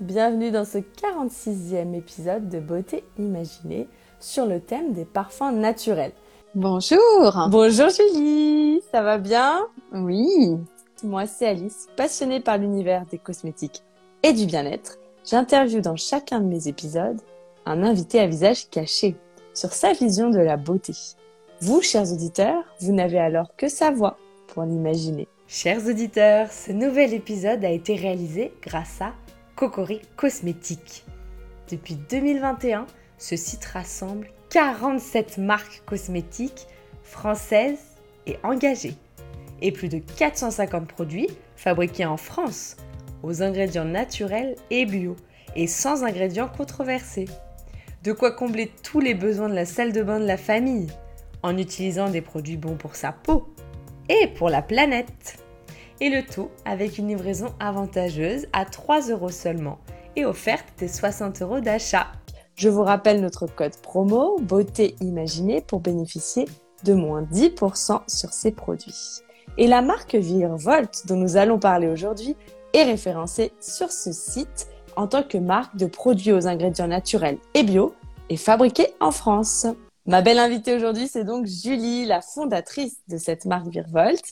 bienvenue dans ce 46e épisode de Beauté Imaginée sur le thème des parfums naturels. Bonjour Bonjour Julie, ça va bien? Oui Moi c'est Alice, passionnée par l'univers des cosmétiques et du bien-être. J'interviewe dans chacun de mes épisodes un invité à visage caché sur sa vision de la beauté. Vous, chers auditeurs, vous n'avez alors que sa voix pour l'imaginer. Chers auditeurs, ce nouvel épisode a été réalisé grâce à Cocori Cosmétiques. Depuis 2021, ce site rassemble 47 marques cosmétiques françaises et engagées et plus de 450 produits fabriqués en France aux ingrédients naturels et bio et sans ingrédients controversés. De quoi combler tous les besoins de la salle de bain de la famille en utilisant des produits bons pour sa peau et pour la planète. Et le tout avec une livraison avantageuse à 3 euros seulement et offerte des 60 euros d'achat. Je vous rappelle notre code promo Beauté Imaginée pour bénéficier de moins 10% sur ces produits. Et la marque Virvolt dont nous allons parler aujourd'hui est référencée sur ce site en tant que marque de produits aux ingrédients naturels et bio et fabriqués en France. Ma belle invitée aujourd'hui, c'est donc Julie, la fondatrice de cette marque Virvolt.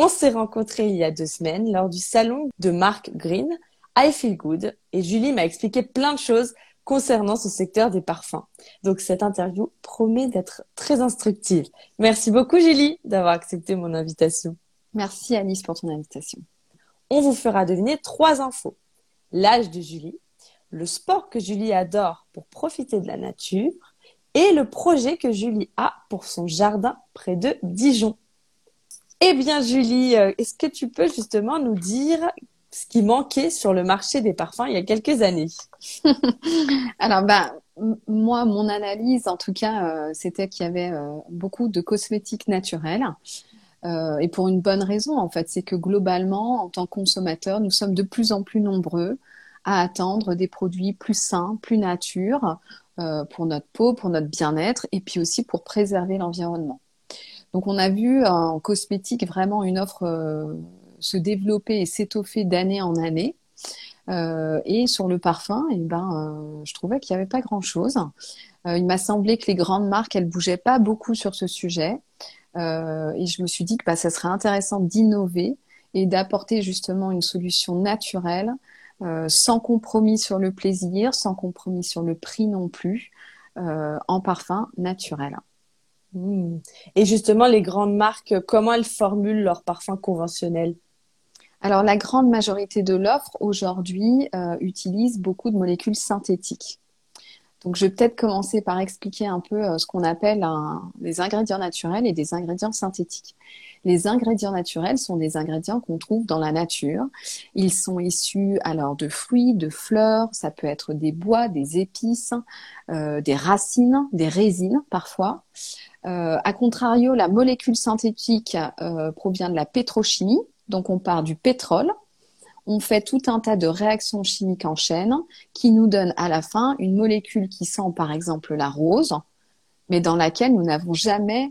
On s'est rencontrés il y a deux semaines lors du salon de Mark Green, I Feel Good, et Julie m'a expliqué plein de choses concernant ce secteur des parfums. Donc cette interview promet d'être très instructive. Merci beaucoup Julie d'avoir accepté mon invitation. Merci Alice pour ton invitation. On vous fera deviner trois infos. L'âge de Julie, le sport que Julie adore pour profiter de la nature et le projet que Julie a pour son jardin près de Dijon. Eh bien, Julie, euh, est-ce que tu peux justement nous dire ce qui manquait sur le marché des parfums il y a quelques années Alors, ben, moi, mon analyse, en tout cas, euh, c'était qu'il y avait euh, beaucoup de cosmétiques naturels. et pour une bonne raison, en fait, c'est que globalement, en tant que consommateur, nous sommes de plus en plus nombreux à attendre des produits plus sains, plus nature, pour notre peau, pour notre bien-être et puis aussi pour préserver l'environnement. Donc on a vu en cosmétique vraiment une offre euh, se développer et s'étoffer d'année en année. Euh, et sur le parfum, eh ben, je trouvais qu'il n'y avait pas grand-chose. il m'a semblé que les grandes marques, elles bougeaient pas beaucoup sur ce sujet. et je me suis dit que bah, ça serait intéressant d'innover et d'apporter justement une solution naturelle euh, sans compromis sur le plaisir, sans compromis sur le prix non plus, euh, en parfum naturel. Mmh. Et justement, les grandes marques, comment elles formulent leurs parfums conventionnels? Alors, la grande majorité de l'offre aujourd'hui euh, utilise beaucoup de molécules synthétiques. Donc, je vais peut-être commencer par expliquer un peu ce qu'on appelle des ingrédients naturels et des ingrédients synthétiques. Les ingrédients naturels sont des ingrédients qu'on trouve dans la nature. Ils sont issus alors de fruits, de fleurs, ça peut être des bois, des épices, euh, des racines, des résines parfois. Euh, a contrario, la molécule synthétique euh, provient de la pétrochimie, donc on part du pétrole. On fait tout un tas de réactions chimiques en chaîne qui nous donnent à la fin une molécule qui sent par exemple la rose, mais dans laquelle nous n'avons jamais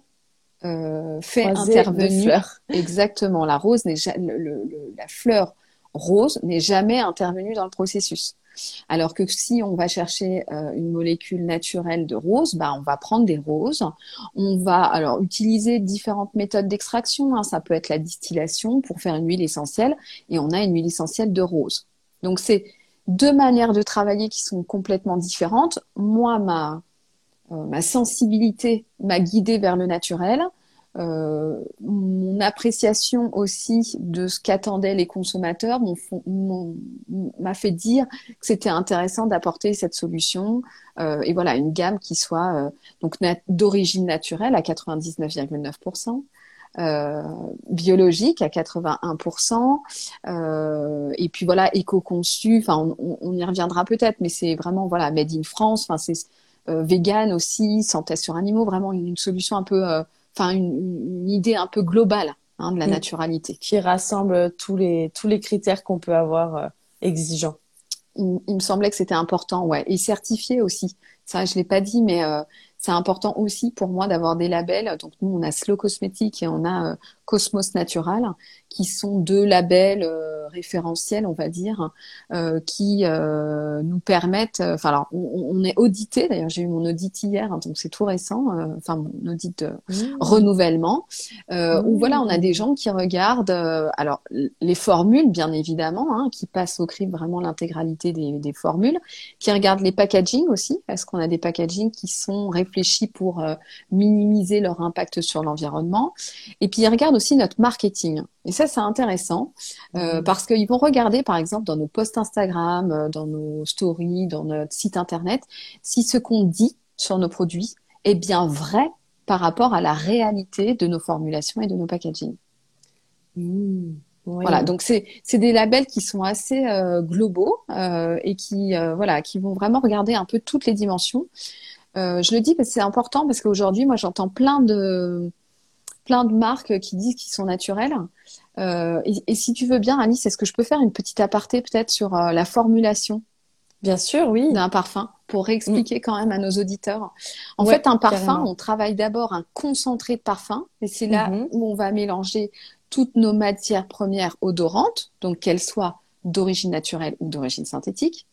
euh, fait intervenir exactement la rose n'est la fleur rose n'est jamais intervenue dans le processus. Alors que si on va chercher euh, une molécule naturelle de rose, bah, on va prendre des roses. On va alors utiliser différentes méthodes d'extraction. Hein. Ça peut être la distillation pour faire une huile essentielle et on a une huile essentielle de rose. Donc c'est deux manières de travailler qui sont complètement différentes. Moi, ma, euh, ma sensibilité m'a guidée vers le naturel. Euh, mon appréciation aussi de ce qu'attendaient les consommateurs m'a fait dire que c'était intéressant d'apporter cette solution euh, et voilà une gamme qui soit euh, donc d'origine naturelle à 99,9%. Euh, biologique à 81%, euh, et puis voilà éco-conçu. Enfin, on, on, y reviendra peut-être, mais c'est vraiment voilà made in France. Enfin, c'est euh, vegan aussi, sans test sur animaux, vraiment une, solution un peu, enfin une, idée un peu globale hein, de la mm. naturalité. Qui rassemble tous les, tous les critères qu'on peut avoir euh, exigeants. Il, me semblait que c'était important, ouais. Et certifié aussi. Ça je l'ai pas dit, mais c'est important aussi pour moi d'avoir des labels. Donc nous, on a Slow Cosmetic et on a Cosmos Natural, qui sont deux labels euh, référentiels, on va dire, euh, qui euh, nous permettent. Enfin, alors, on, est audité. D'ailleurs, j'ai eu mon audit hier, hein, donc c'est tout récent. Enfin, mon audit de mmh. renouvellement, où voilà, on a des gens qui regardent. alors, les formules, bien évidemment, hein, qui passent au crible vraiment l'intégralité des, des, formules, qui regardent les packaging aussi. Est-ce qu'on a des packaging qui sont réfléchis pour minimiser leur impact sur l'environnement Et puis, ils regardent aussi notre marketing. Et ça, c'est intéressant euh, mhm. parce qu'ils vont regarder, par exemple, dans nos posts Instagram, euh, dans nos stories, dans notre site internet, si ce qu'on dit sur nos produits est bien vrai par rapport à la réalité de nos formulations et de nos packaging. Mmh. Voilà, donc c'est des labels qui sont assez euh, globaux et qui voilà qui vont vraiment regarder un peu toutes les dimensions. je le dis parce que c'est important parce qu'aujourd'hui, moi, j'entends plein de plein de marques qui disent qu'ils sont naturels. Euh, et, si tu veux bien, Alice, est-ce que je peux faire une petite aparté peut-être sur euh, la formulation? Bien sûr, oui. D'un parfum pour réexpliquer quand même à nos auditeurs. En fait, un parfum, on travaille d'abord un concentré de parfum, et c'est là mhm. où on va mélanger toutes nos matières premières odorantes, donc qu'elles soient d'origine naturelle ou d'origine synthétique.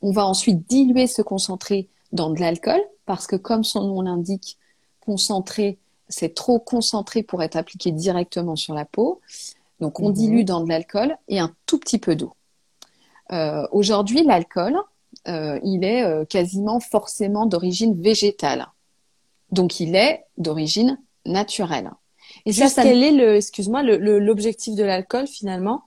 On va ensuite diluer ce concentré dans de l'alcool, parce que comme son nom l'indique, concentré, c'est trop concentré pour être appliqué directement sur la peau. Donc on mhm. dilue dans de l'alcool et un tout petit peu d'eau. Euh, aujourd'hui, l'alcool, euh, il est euh, quasiment forcément d'origine végétale. Donc il est d'origine naturelle. Et ça, quel est le, excuse-moi, l'objectif de l'alcool finalement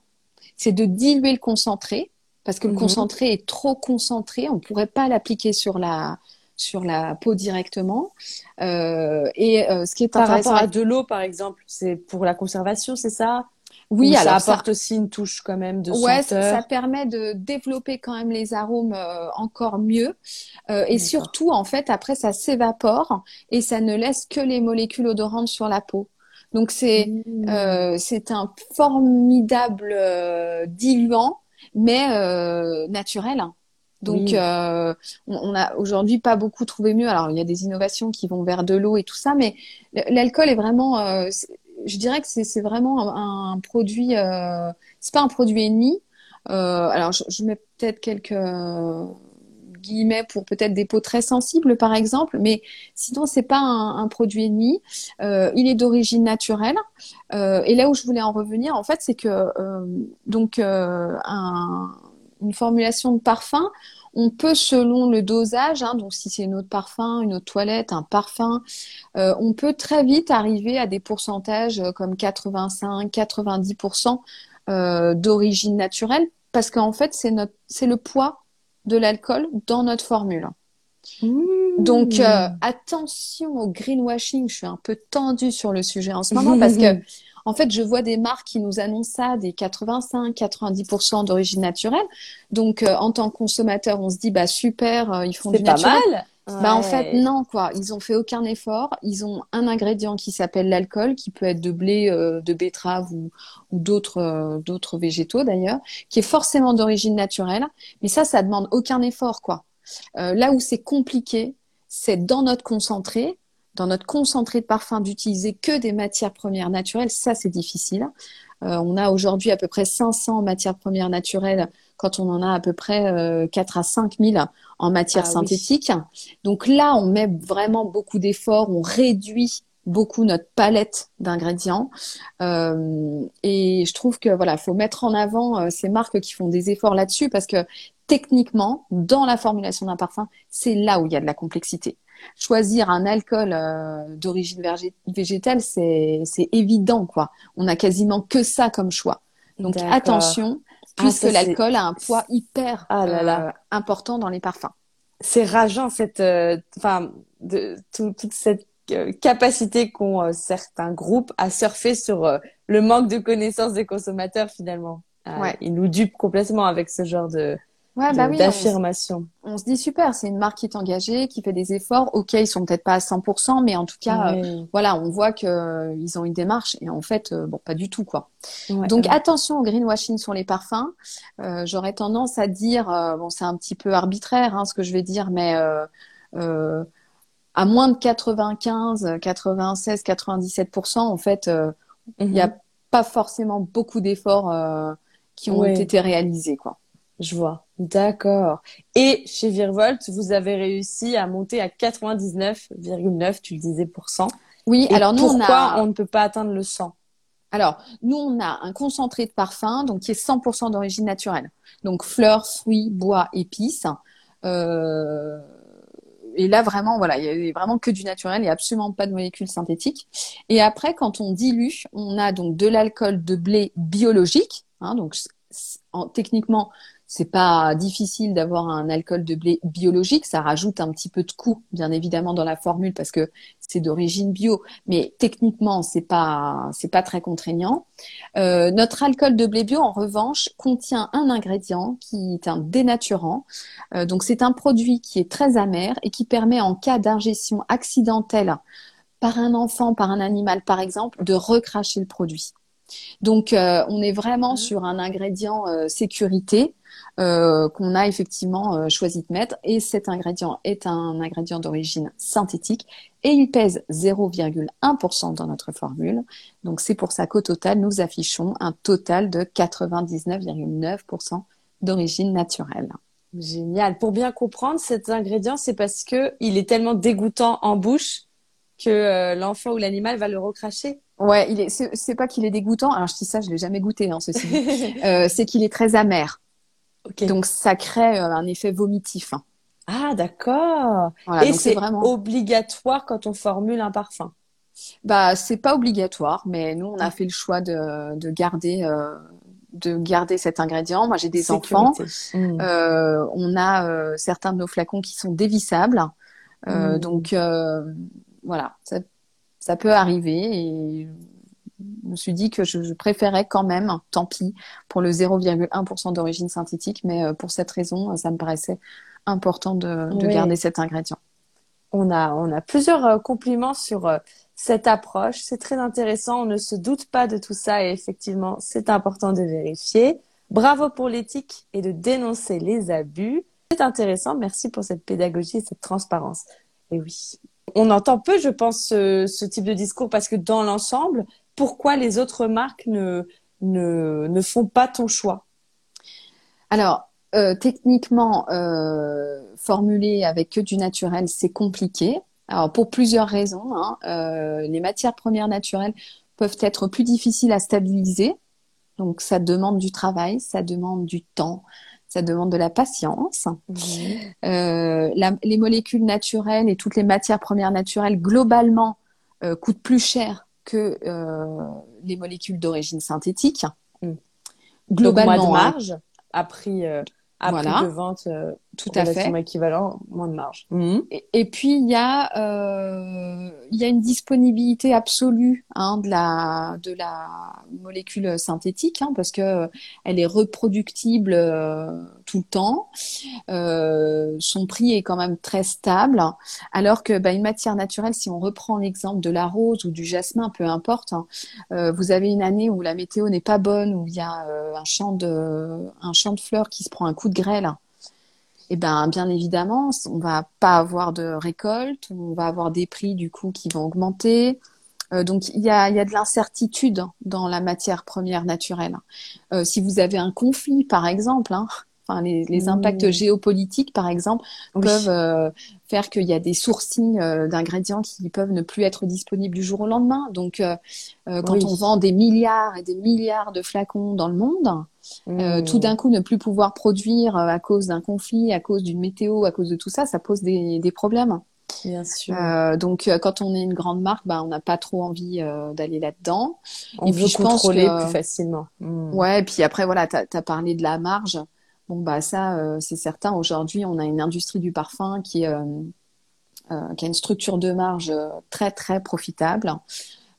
C'est de diluer le concentré parce que le mhm. concentré est trop concentré, on ne pourrait pas l'appliquer sur la sur la peau directement. Euh, et euh, ce qui est par rapport à de l'eau, par exemple, c'est pour la conservation, c'est ça? Oui, alors ça apporte aussi une touche quand même de ouais, ça permet de développer quand même les arômes euh, encore mieux. Euh, et surtout, en fait, après, ça s'évapore et ça ne laisse que les molécules odorantes sur la peau. Donc c'est mmh. euh, c'est un formidable euh, diluant, mais naturel. Donc, euh, on n'a aujourd'hui pas beaucoup trouvé mieux. Alors, il y a des innovations qui vont vers de l'eau et tout ça, mais l'alcool est vraiment, euh, je dirais que c'est vraiment un, produit, euh, c'est pas un produit ennemi. Euh, alors, je, mets peut-être quelques guillemets pour peut-être des peaux très sensibles, par exemple, mais sinon, c'est pas un, produit ennemi. il est d'origine naturelle. et là où je voulais en revenir, en fait, c'est que donc un une formulation de parfum, on peut, selon le dosage, hein, donc si c'est une autre parfum, une autre toilette, un parfum, euh, on peut très vite arriver à des pourcentages euh, comme 85-90% euh, d'origine naturelle, parce qu'en fait, c'est le poids de l'alcool dans notre formule. Mmh. Donc attention au greenwashing, je suis un peu tendue sur le sujet en ce moment parce que En fait, je vois des marques qui nous annoncent ça, des 85-90% d'origine naturelle. Donc, euh, en tant que consommateur, on se dit, bah super, euh, ils font du naturel. C'est pas mal. Bah en fait non quoi, ils ont fait aucun effort. Ils ont un ingrédient qui s'appelle l'alcool, qui peut être de blé, euh, de betterave ou, ou d'autres d'autres végétaux d'ailleurs, qui est forcément d'origine naturelle. Mais ça, ça demande aucun effort quoi. là où c'est compliqué, c'est dans notre concentré dans notre concentré de parfum d'utiliser que des matières premières naturelles, ça c'est difficile. Euh, on a aujourd'hui à peu près 500 matières premières naturelles quand on en a à peu près euh, 4 à 5 000 en matière ah synthétique. Donc là, on met vraiment beaucoup d'efforts, on réduit beaucoup notre palette d'ingrédients. Euh, et je trouve que voilà, faut mettre en avant euh, ces marques qui font des efforts là-dessus parce que techniquement, dans la formulation d'un parfum, c'est là où il y a de la complexité choisir un alcool euh, d'origine végétale, c'est évident, quoi. On a quasiment que ça comme choix. Donc attention, ah, puisque l'alcool a un poids hyper ah euh, important dans les parfums. C'est rageant cette, euh, enfin, toute cette capacité qu'ont certains groupes à surfer sur le manque de connaissances des consommateurs finalement. Ouais. Ils nous dupent complètement avec ce genre de, ouais, bah oui, d'affirmation. On, se dit super, c'est une marque qui est engagée, qui fait des efforts. Ok, ils sont peut-être pas à 100%, mais en tout cas, euh, voilà, on voit que euh, ils ont une démarche et en fait, euh, bon, pas du tout quoi. Donc attention au greenwashing sur les parfums. J'aurais tendance à dire, bon, c'est un petit peu arbitraire hein, ce que je vais dire, mais à moins de 95, 96, 97%, en fait, il n'y a mhm. pas forcément beaucoup d'efforts qui ont été réalisés, quoi. Je vois. D'accord. Et chez Virvolt, vous avez réussi à monter à 99,9, tu le disais, pour cent. Oui, alors nous, pourquoi on, on ne peut pas atteindre le 100 alors, nous, on a un concentré de parfum, donc qui est 100% d'origine naturelle. Donc, fleurs, fruits, bois, épices. Euh, et là, vraiment, voilà, il y a vraiment que du naturel, il n'y a absolument pas de molécules synthétiques. Et après, quand on dilue, on a donc de l'alcool de blé biologique. Hein, donc, techniquement, c'est pas difficile d'avoir un alcool de blé biologique. Ça rajoute un petit peu de coût, bien évidemment, dans la formule parce que c'est d'origine bio. Mais techniquement, c'est pas c'est pas très contraignant. Euh, notre alcool de blé bio, en revanche, contient un ingrédient qui est un dénaturant. Euh, donc c'est un produit qui est très amer et qui permet, en cas d'ingestion accidentelle par un enfant, par un animal, par exemple, de recracher le produit. Donc, euh, on est vraiment mmh. sur un ingrédient euh, sécurité euh, qu'on a effectivement choisi de mettre. Et cet ingrédient est un ingrédient d'origine synthétique et il pèse 0,1% dans notre formule. Donc, c'est pour ça qu'au total, nous affichons un total de 99,9% d'origine naturelle. Génial. Pour bien comprendre, cet ingrédient, c'est parce que il est tellement dégoûtant en bouche que l'enfant ou l'animal va le recracher. Ouais, il est. C'est pas qu'il est dégoûtant. Alors je dis ça, je l'ai jamais goûté, hein, ceci. euh, c'est qu'il est très amer. Donc ça crée euh, un effet vomitif. Hein. Ah d'accord. Et c'est vraiment obligatoire quand on formule un parfum? Bah c'est pas obligatoire, mais nous on a fait le choix de, de garder. Euh, de garder cet ingrédient. Moi, j'ai des enfants. Hmm. Euh, on a euh, certains de nos flacons qui sont dévissables. Euh, hmm. Donc, voilà, ça ça peut arriver et me suis dit que je, préférais quand même, tant pis, pour le 0,1% d'origine synthétique, mais euh, pour cette raison, ça me paraissait important de, garder cet ingrédient. On a, on a plusieurs euh, compliments sur euh, cette approche. C'est très intéressant. On ne se doute pas de tout ça et effectivement, c'est important de vérifier. Bravo pour l'éthique et de dénoncer les abus. C'est intéressant. Merci pour cette pédagogie et cette transparence. Et oui, on entend peu, je pense, ce, type de discours parce que dans l'ensemble, pourquoi les autres marques ne, ne, font pas ton choix Alors, euh, techniquement, euh, formuler avec que du naturel, c'est compliqué. Alors, pour plusieurs raisons. Hein. Euh, les matières premières naturelles peuvent être plus difficiles à stabiliser. Donc, ça demande du travail, ça demande du temps, ça demande de la patience. Euh, les molécules naturelles et toutes les matières premières naturelles, globalement, coûtent plus cher que euh, les molécules d'origine synthétique. Mm. Globalement, Donc, de marge à prix, à prix de vente tout à fait équivalent, moins de marge. Mhm. Et, puis il y a euh, il y a une disponibilité absolue hein, de la de la molécule synthétique hein, parce que elle est reproductible euh, tout le temps. Euh, son prix est quand même très stable, alors que bah, une matière naturelle, si on reprend l'exemple de la rose ou du jasmin, peu importe, hein, euh, vous avez une année où la météo n'est pas bonne, où il y a euh, un champ de un champ de fleurs qui se prend un coup de grêle eh ben, bien évidemment, on va pas avoir de récolte, on va avoir des prix du coup qui vont augmenter. Euh, donc il y a, y a de l'incertitude dans la matière première naturelle. Euh, si vous avez un conflit, par exemple, hein, enfin les, les impacts mmh. géopolitiques, par exemple, peuvent euh, faire qu'il y a des sourcings euh, d'ingrédients qui peuvent ne plus être disponibles du jour au lendemain. Donc quand on vend des milliards et des milliards de flacons dans le monde, euh, tout d'un coup, ne plus pouvoir produire euh, à cause d'un conflit, à cause d'une météo, à cause de tout ça, ça pose des, des problèmes. Bien sûr. Euh, donc, quand on est une grande marque, bah, on n'a pas trop envie d'aller là-dedans. On et veut puis, contrôler plus facilement. Hmm. Ouais, et puis après, voilà, tu as, parlé de la marge. Bon, bah ça, c'est certain. Aujourd'hui, on a une industrie du parfum qui, qui a une structure de marge très, très profitable.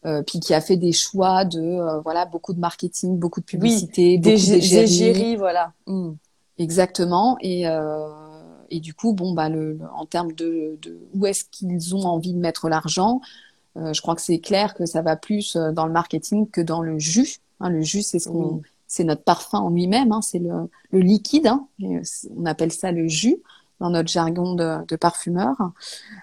Euh, puis qui a fait des choix de euh, voilà beaucoup de marketing, beaucoup de publicité, beaucoup d'égérie, voilà. Mm. Exactement. Et euh, et du coup, bon bah le, en termes de, de où est-ce qu'ils ont envie de mettre l'argent, je crois que c'est clair que ça va plus dans le marketing que dans le jus. Hein, le jus, c'est ce qu'on c'est notre parfum en lui-même, hein, c'est le, le, liquide, hein, on appelle ça le jus. dans notre jargon de, de parfumeur.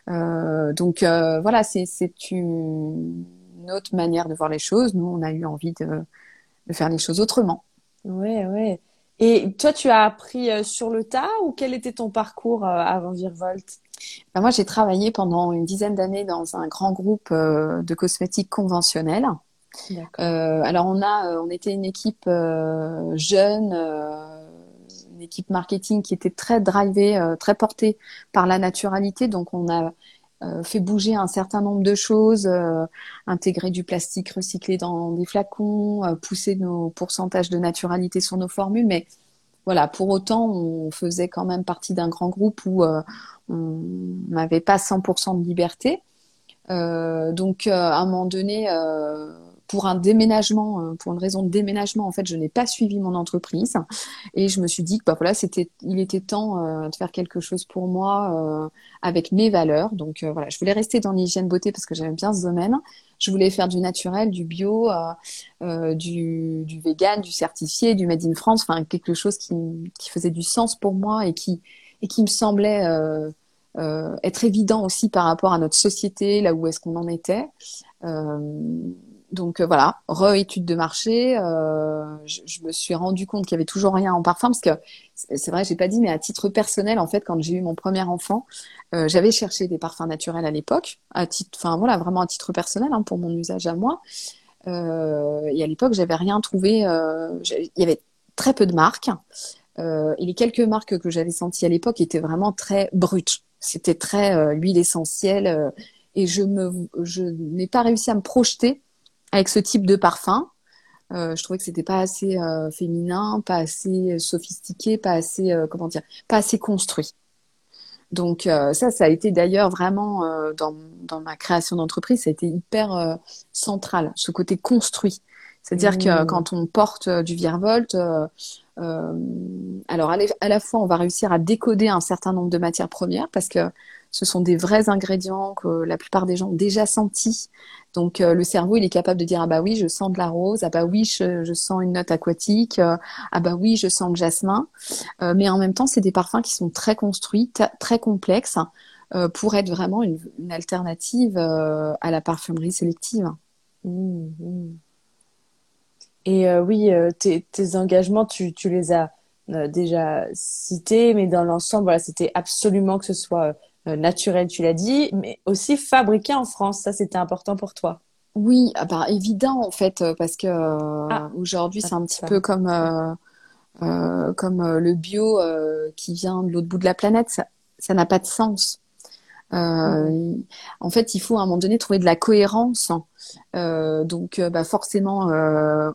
Euh, donc voilà, c'est une autre manière de voir les choses. Nous, on a eu envie de, de faire les choses autrement. Ouais, ouais. Et toi, tu as appris sur le tas ou quel était ton parcours avant Virvolt ben Moi, j'ai travaillé pendant une dizaine d'années dans un grand groupe de cosmétiques conventionnels. Euh, alors on a, euh, on était une équipe euh, jeune, une équipe marketing qui était très drivée, très portée par la naturalité. Donc on a fait bouger un certain nombre de choses, intégrer du plastique recyclé dans des flacons, pousser nos pourcentages de naturalité sur nos formules, mais voilà, pour autant, on faisait quand même partie d'un grand groupe où on n'avait pas 100% de liberté. donc, à un moment donné, pour un déménagement, euh, pour une raison de déménagement, en fait, je n'ai pas suivi mon entreprise et je me suis dit que bah, voilà, c'était, il était temps euh, de faire quelque chose pour moi euh, avec mes valeurs. Donc voilà, je voulais rester dans l'hygiène beauté parce que j'aime bien ce domaine. Je voulais faire du naturel, du bio, du, vegan, du certifié, du made in France, enfin quelque chose qui, faisait du sens pour moi et qui et qui me semblait être évident aussi par rapport à notre société, là où est-ce qu'on en était. Donc euh, voilà, re-étude de marché. Euh, je, me suis rendu compte qu'il y avait toujours rien en parfum parce que c'est vrai, j'ai pas dit, mais à titre personnel, en fait, quand j'ai eu mon premier enfant, euh, j'avais cherché des parfums naturels à l'époque, à titre, enfin voilà, vraiment à titre personnel hein, pour mon usage à moi. et à l'époque, j'avais rien trouvé. il y avait très peu de marques. et les quelques marques que j'avais senties à l'époque étaient vraiment très brutes. C'était très huile essentielle. et je je n'ai pas réussi à me projeter avec ce type de parfum. Euh, je trouvais que c'était pas assez euh, féminin, pas assez sophistiqué, pas assez euh, comment dire, pas assez construit. Donc ça, ça a été d'ailleurs vraiment dans, dans ma création d'entreprise, ça a été hyper central, ce côté construit. C'est-à-dire que mmh. quand on porte du Virvolt, alors à la fois on va réussir à décoder un certain nombre de matières premières parce que ce sont des vrais ingrédients que la plupart des gens ont déjà sentis. Donc euh, le cerveau, il est capable de dire ah bah oui, je sens de la rose, ah bah oui, je, sens une note aquatique, euh, ah bah oui, je sens le jasmin. Euh, mais en même temps, c'est des parfums qui sont très construits, très complexes pour être vraiment une, alternative à la parfumerie sélective. Mmh, mmh. Et oui, tes, engagements, tu, les as déjà cités, mais dans l'ensemble, c'était absolument que ce soit naturel, tu l'as dit, mais aussi fabriqué en France. Ça, c'était important pour toi. Oui, ah bah, évident en fait, euh, parce que euh, ah. aujourd'hui, c'est un petit peu comme, comme le bio qui vient de l'autre bout de la planète. Ça n'a pas de sens. Euh, en fait, il faut à un moment donné trouver de la cohérence. Euh, donc, bah, forcément,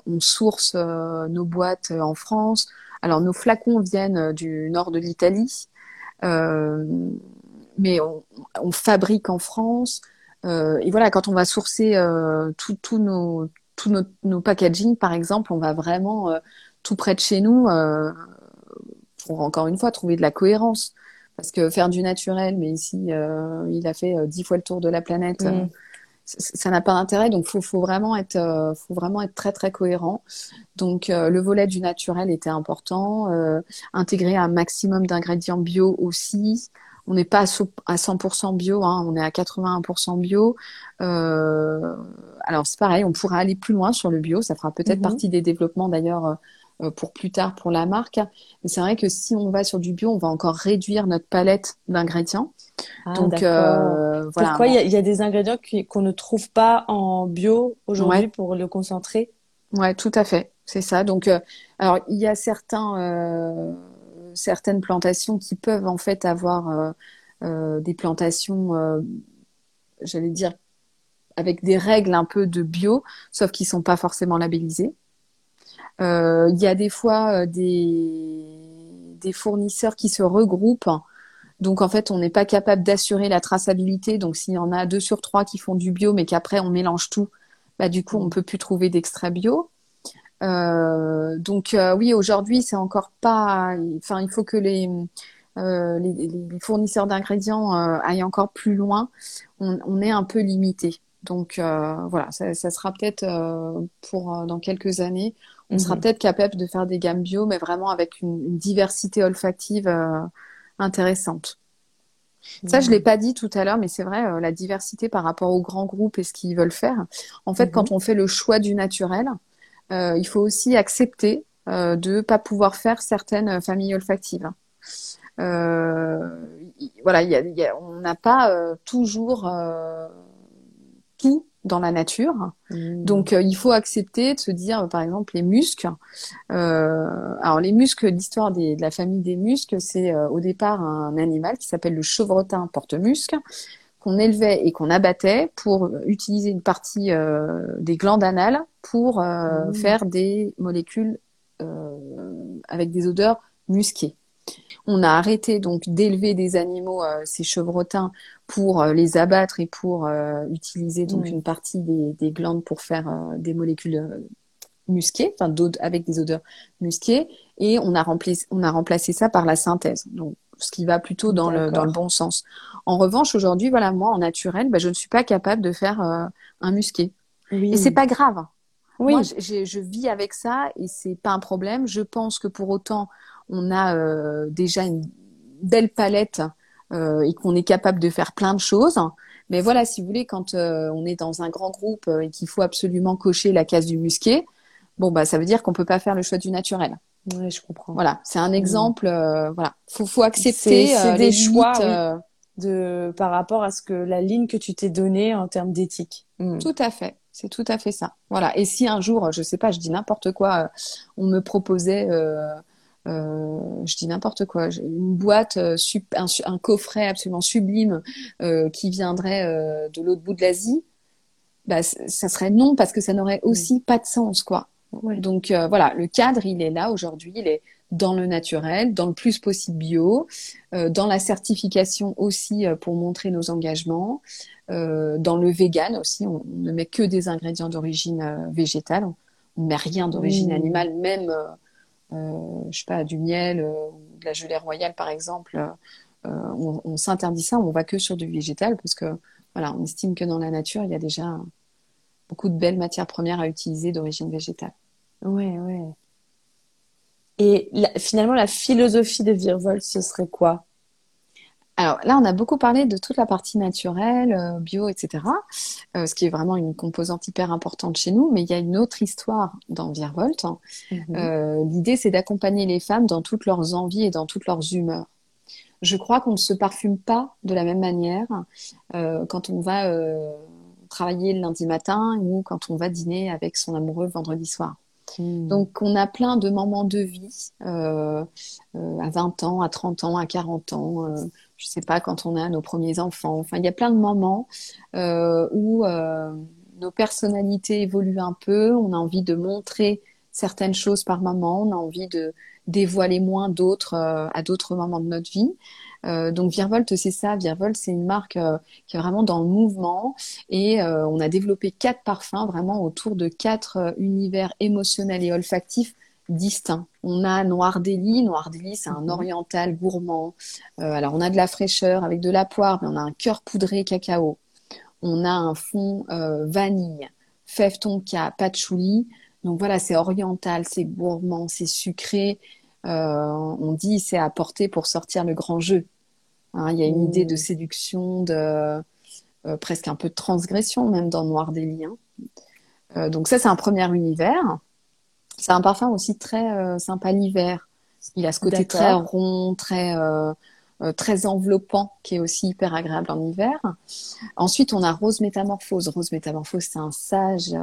on source nos boîtes en France. Alors, nos flacons viennent du nord de l'Italie mais on, on, fabrique en France. Euh, et voilà, quand on va sourcer euh, tous nos, tout nos, nos, packaging, par exemple, on va vraiment euh, tout près de chez nous euh, pour encore une fois trouver de la cohérence. Parce que faire du naturel, mais ici, euh, il a fait dix fois le tour de la planète. Mm. Ça n'a pas d'intérêt, donc faut, faut vraiment être, faut vraiment être très très cohérent. Donc le volet du naturel était important, intégrer un maximum d'ingrédients bio aussi, on n'est pas à 100% bio, hein, on est à 81% bio. Euh, alors c'est pareil, on pourra aller plus loin sur le bio, ça fera peut-être mhm. partie des développements d'ailleurs euh, euh, pour plus tard pour la marque. Mais c'est vrai que si on va sur du bio, on va encore réduire notre palette d'ingrédients. Ah, Donc voilà. Pourquoi il y, a des ingrédients qu'on ne trouve pas en bio aujourd'hui pour le concentrer? Ouais, tout à fait, c'est ça. Donc alors il y a certains certaines plantations qui peuvent en fait avoir euh, euh, des plantations, euh, j'allais dire, avec des règles un peu de bio, sauf qu'ils sont pas forcément labellisés. Il y a des fois des, des fournisseurs qui se regroupent. Donc en fait, on n'est pas capable d'assurer la traçabilité. Donc s'il y en a deux sur trois qui font du bio, mais qu'après on mélange tout, bah du coup on peut plus trouver d'extra bio. Euh, donc euh, oui, aujourd'hui, c'est encore pas. Enfin, il faut que les euh, les, les, fournisseurs d'ingrédients aillent encore plus loin. On, on, est un peu limité. Donc voilà, ça, ça sera peut-être pour dans quelques années, on sera mhm. peut-être capable de faire des gammes bio, mais vraiment avec une, une diversité olfactive intéressantes. Ça, je l'ai pas dit tout à l'heure, mais c'est vrai, euh, la diversité par rapport aux grands groupes et ce qu'ils veulent faire. En fait, quand on fait le choix du naturel, euh, il faut aussi accepter euh, de pas pouvoir faire certaines familles olfactives. Euh, voilà, y a, y a, on n'a pas euh, toujours euh, tout dans la nature. Mmh. Donc il faut accepter de se dire, par exemple, les muscles. alors les muscles, l'histoire de la famille des muscles, c'est au départ un animal qui s'appelle le chevretin porte-musc qu'on élevait et qu'on abattait pour utiliser une partie des glandes anales pour mmh. faire des molécules avec des odeurs musquées. On a arrêté donc d'élever des animaux, euh, ces chevrotins, pour euh, les abattre et pour euh, utiliser donc une partie des, glandes pour faire des molécules musquées, enfin avec des odeurs musquées, et on a, remplacé, on a remplacé ça par la synthèse. Donc ce qui va plutôt dans le, dans le bon sens. En revanche, aujourd'hui, voilà, moi, en naturel, bah, je ne suis pas capable de faire un musqué. Oui. Et c'est pas grave. Oui. Moi, je vis avec ça et c'est pas un problème. Je pense que pour autant, on a euh, déjà une belle palette euh, et qu'on est capable de faire plein de choses. Mais voilà, si vous voulez, quand euh, on est dans un grand groupe et qu'il faut absolument cocher la case du musqué, bon bah ça veut dire qu'on peut pas faire le choix du naturel. Oui, je comprends. Voilà, c'est un exemple. voilà, faut faut accepter c'est, des choix de par rapport à ce que la ligne que tu t'es donnée en termes d'éthique. Hmm. Tout à fait. C'est tout à fait ça. Voilà. Et si un jour, je sais pas, je dis n'importe quoi, on me proposait euh, je dis n'importe quoi, une boîte, euh, un, coffret absolument sublime euh, qui viendrait de l'autre bout de l'Asie, bah, ça serait non parce que ça n'aurait aussi pas de sens, quoi. Donc voilà, le cadre, il est là aujourd'hui, il est dans le naturel, dans le plus possible bio, dans la certification aussi pour montrer nos engagements, dans le vegan aussi, on, ne met que des ingrédients d'origine végétale, on ne met rien d'origine mmh. animale, même euh, je sais pas, du miel euh, ou de la gelée royale par exemple, euh, on, on s'interdit ça, on va que sur du végétal parce que voilà, on estime que dans la nature, il y a déjà beaucoup de belles matières premières à utiliser d'origine végétale. Ouais, ouais. Et finalement, la philosophie de Virvol, ce serait quoi? Alors là, on a beaucoup parlé de toute la partie naturelle, euh, bio, etc., euh, ce qui est vraiment une composante hyper importante chez nous. Mais il y a une autre histoire dans Virvolt. Mhm. Euh, l'idée, c'est d'accompagner les femmes dans toutes leurs envies et dans toutes leurs humeurs. Je crois qu'on ne se parfume pas de la même manière quand on va travailler le lundi matin ou quand on va dîner avec son amoureux vendredi soir. Hmm. Donc, on a plein de moments de vie à 20 ans, à 30 ans, à 40 ans, je sais pas, quand on a nos premiers enfants. Enfin, il y a plein de moments euh, où euh, nos personnalités évoluent un peu. On a envie de montrer certaines choses par moment. On a envie de dévoiler moins d'autres euh, à d'autres moments de notre vie. Euh, donc Virvolt, c'est ça. Virvolt, c'est une marque euh, qui est vraiment dans le mouvement et euh, on a développé quatre parfums vraiment autour de quatre univers émotionnels et olfactifs distincts. On a Noir Délit. Noir Délit, c'est un mhm. oriental gourmand. Alors, on a de la fraîcheur avec de la poire, mais on a un cœur poudré cacao. On a un fond vanille, fève tonka, patchouli. Donc voilà, c'est oriental, c'est gourmand, c'est sucré. Euh, on dit c'est apporté pour sortir le grand jeu. Hein, il y a une idée de mmh. séduction, de presque un peu de transgression même dans Noir Délit. Hein. donc ça, c'est un premier univers. C'est un parfum aussi très euh, sympa l'hiver. Il a ce côté très rond, très euh, euh, très enveloppant, qui est aussi hyper agréable en hiver. Ensuite, on a Rose Métamorphose. Rose Métamorphose, c'est un sage,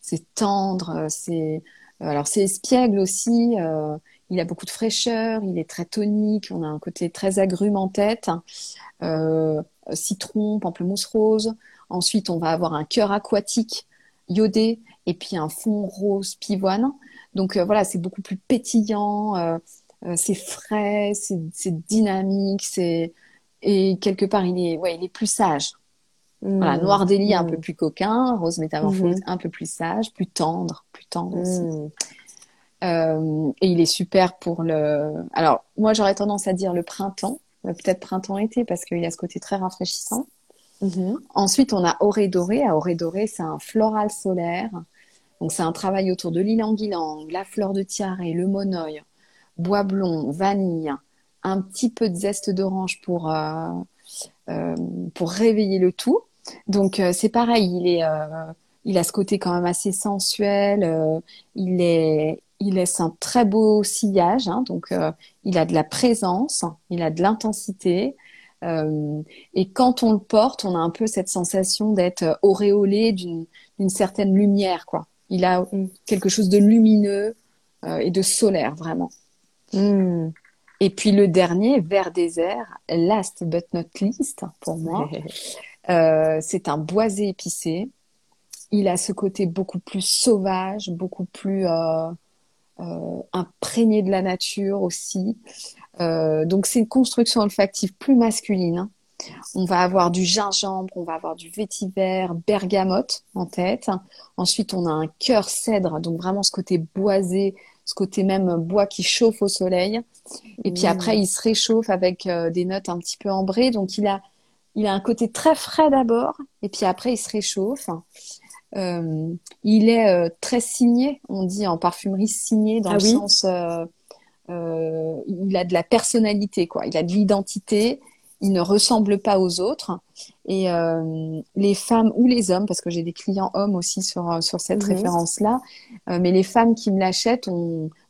c'est tendre, c'est alors c'est espiègle aussi. Il a beaucoup de fraîcheur, il est très tonique. On a un côté très agrume en tête. citron, pamplemousse rose. Ensuite, on va avoir un cœur aquatique iodé et puis un fond rose pivoine. Donc euh, voilà, c'est beaucoup plus pétillant, euh, euh, c'est frais, c'est dynamique, c'est et quelque part il est ouais il est plus sage. Voilà, mmh. Noir délit un mmh. peu plus coquin, Rose métamorphose mmh. un peu plus sage, plus tendre, plus tendre aussi. Et il est super pour le. Alors moi j'aurais tendance à dire le printemps, peut-être printemps-été parce qu'il a ce côté très rafraîchissant. Ensuite on a Oré doré. À Oré doré c'est un floral solaire donc c'est un travail autour de l'ilang-ilang, la fleur de tiare, le monoeil, bois blond, vanille, un petit peu de zeste d'orange pour, pour réveiller le tout. Donc c'est pareil, il est il a ce côté quand même assez sensuel. il est il laisse un très beau sillage, hein, donc euh, il a de la présence, il a de l'intensité. Euh, et quand on le porte, on a un peu cette sensation d'être auréolé d'une certaine lumière, quoi. Il a quelque chose de lumineux euh, et de solaire, vraiment. Hmm. Et puis le dernier, Vert désert, last but not least, pour moi, c'est un boisé épicé. Il a ce côté beaucoup plus sauvage, beaucoup plus euh, imprégné de la nature aussi. Euh, donc c'est une construction olfactive plus masculine. Hein. On va avoir du gingembre, on va avoir du vétiver, bergamote en tête. Ensuite, on a un cœur cèdre, donc vraiment ce côté boisé, ce côté même bois qui chauffe au soleil. Et puis après, mmh. il se réchauffe avec euh, des notes un petit peu ambrées. Donc il a, il a un côté très frais d'abord, et puis après, il se réchauffe. Euh, il est euh, très signé, on dit en parfumerie signé dans ah le sens, euh, euh, il a de la personnalité, quoi. Il a de l'identité. Il ne ressemble pas aux autres. Et les femmes ou les hommes, parce que j'ai des clients hommes aussi sur sur cette mhm. référence-là, mais les femmes qui me l'achètent,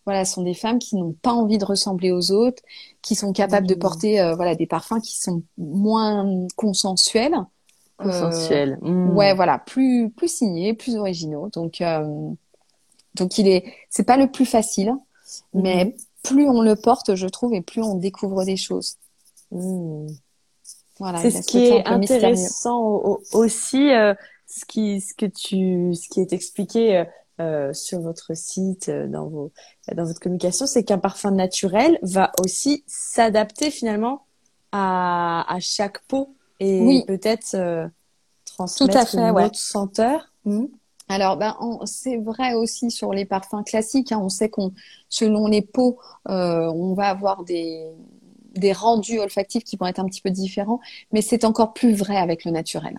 voilà, sont des femmes qui n'ont pas envie de ressembler aux autres, qui sont capables de mhm. porter voilà des parfums qui sont moins consensuels Consensuel. Euh, hmm. Ouais, voilà, plus plus signés, plus originaux. Donc euh, donc il est, c'est pas le plus facile, mais mhm. plus on le porte, je trouve, et plus on découvre des choses. Hmm. Voilà. C'est ce qui est intéressant aussi, euh, ce qui ce que tu ce qui est expliqué. Euh, sur votre site, dans vos dans votre communication, c'est qu'un parfum naturel va aussi s'adapter finalement à, à chaque peau et oui. peut-être euh, transmettre Tout à fait, une ouais. autre senteur. Hmm. Alors, ben, c'est vrai aussi sur les parfums classiques. Hein, on sait qu'on, selon les peaux, euh, on va avoir des, des rendus olfactifs qui vont être un petit peu différents, mais c'est encore plus vrai avec le naturel.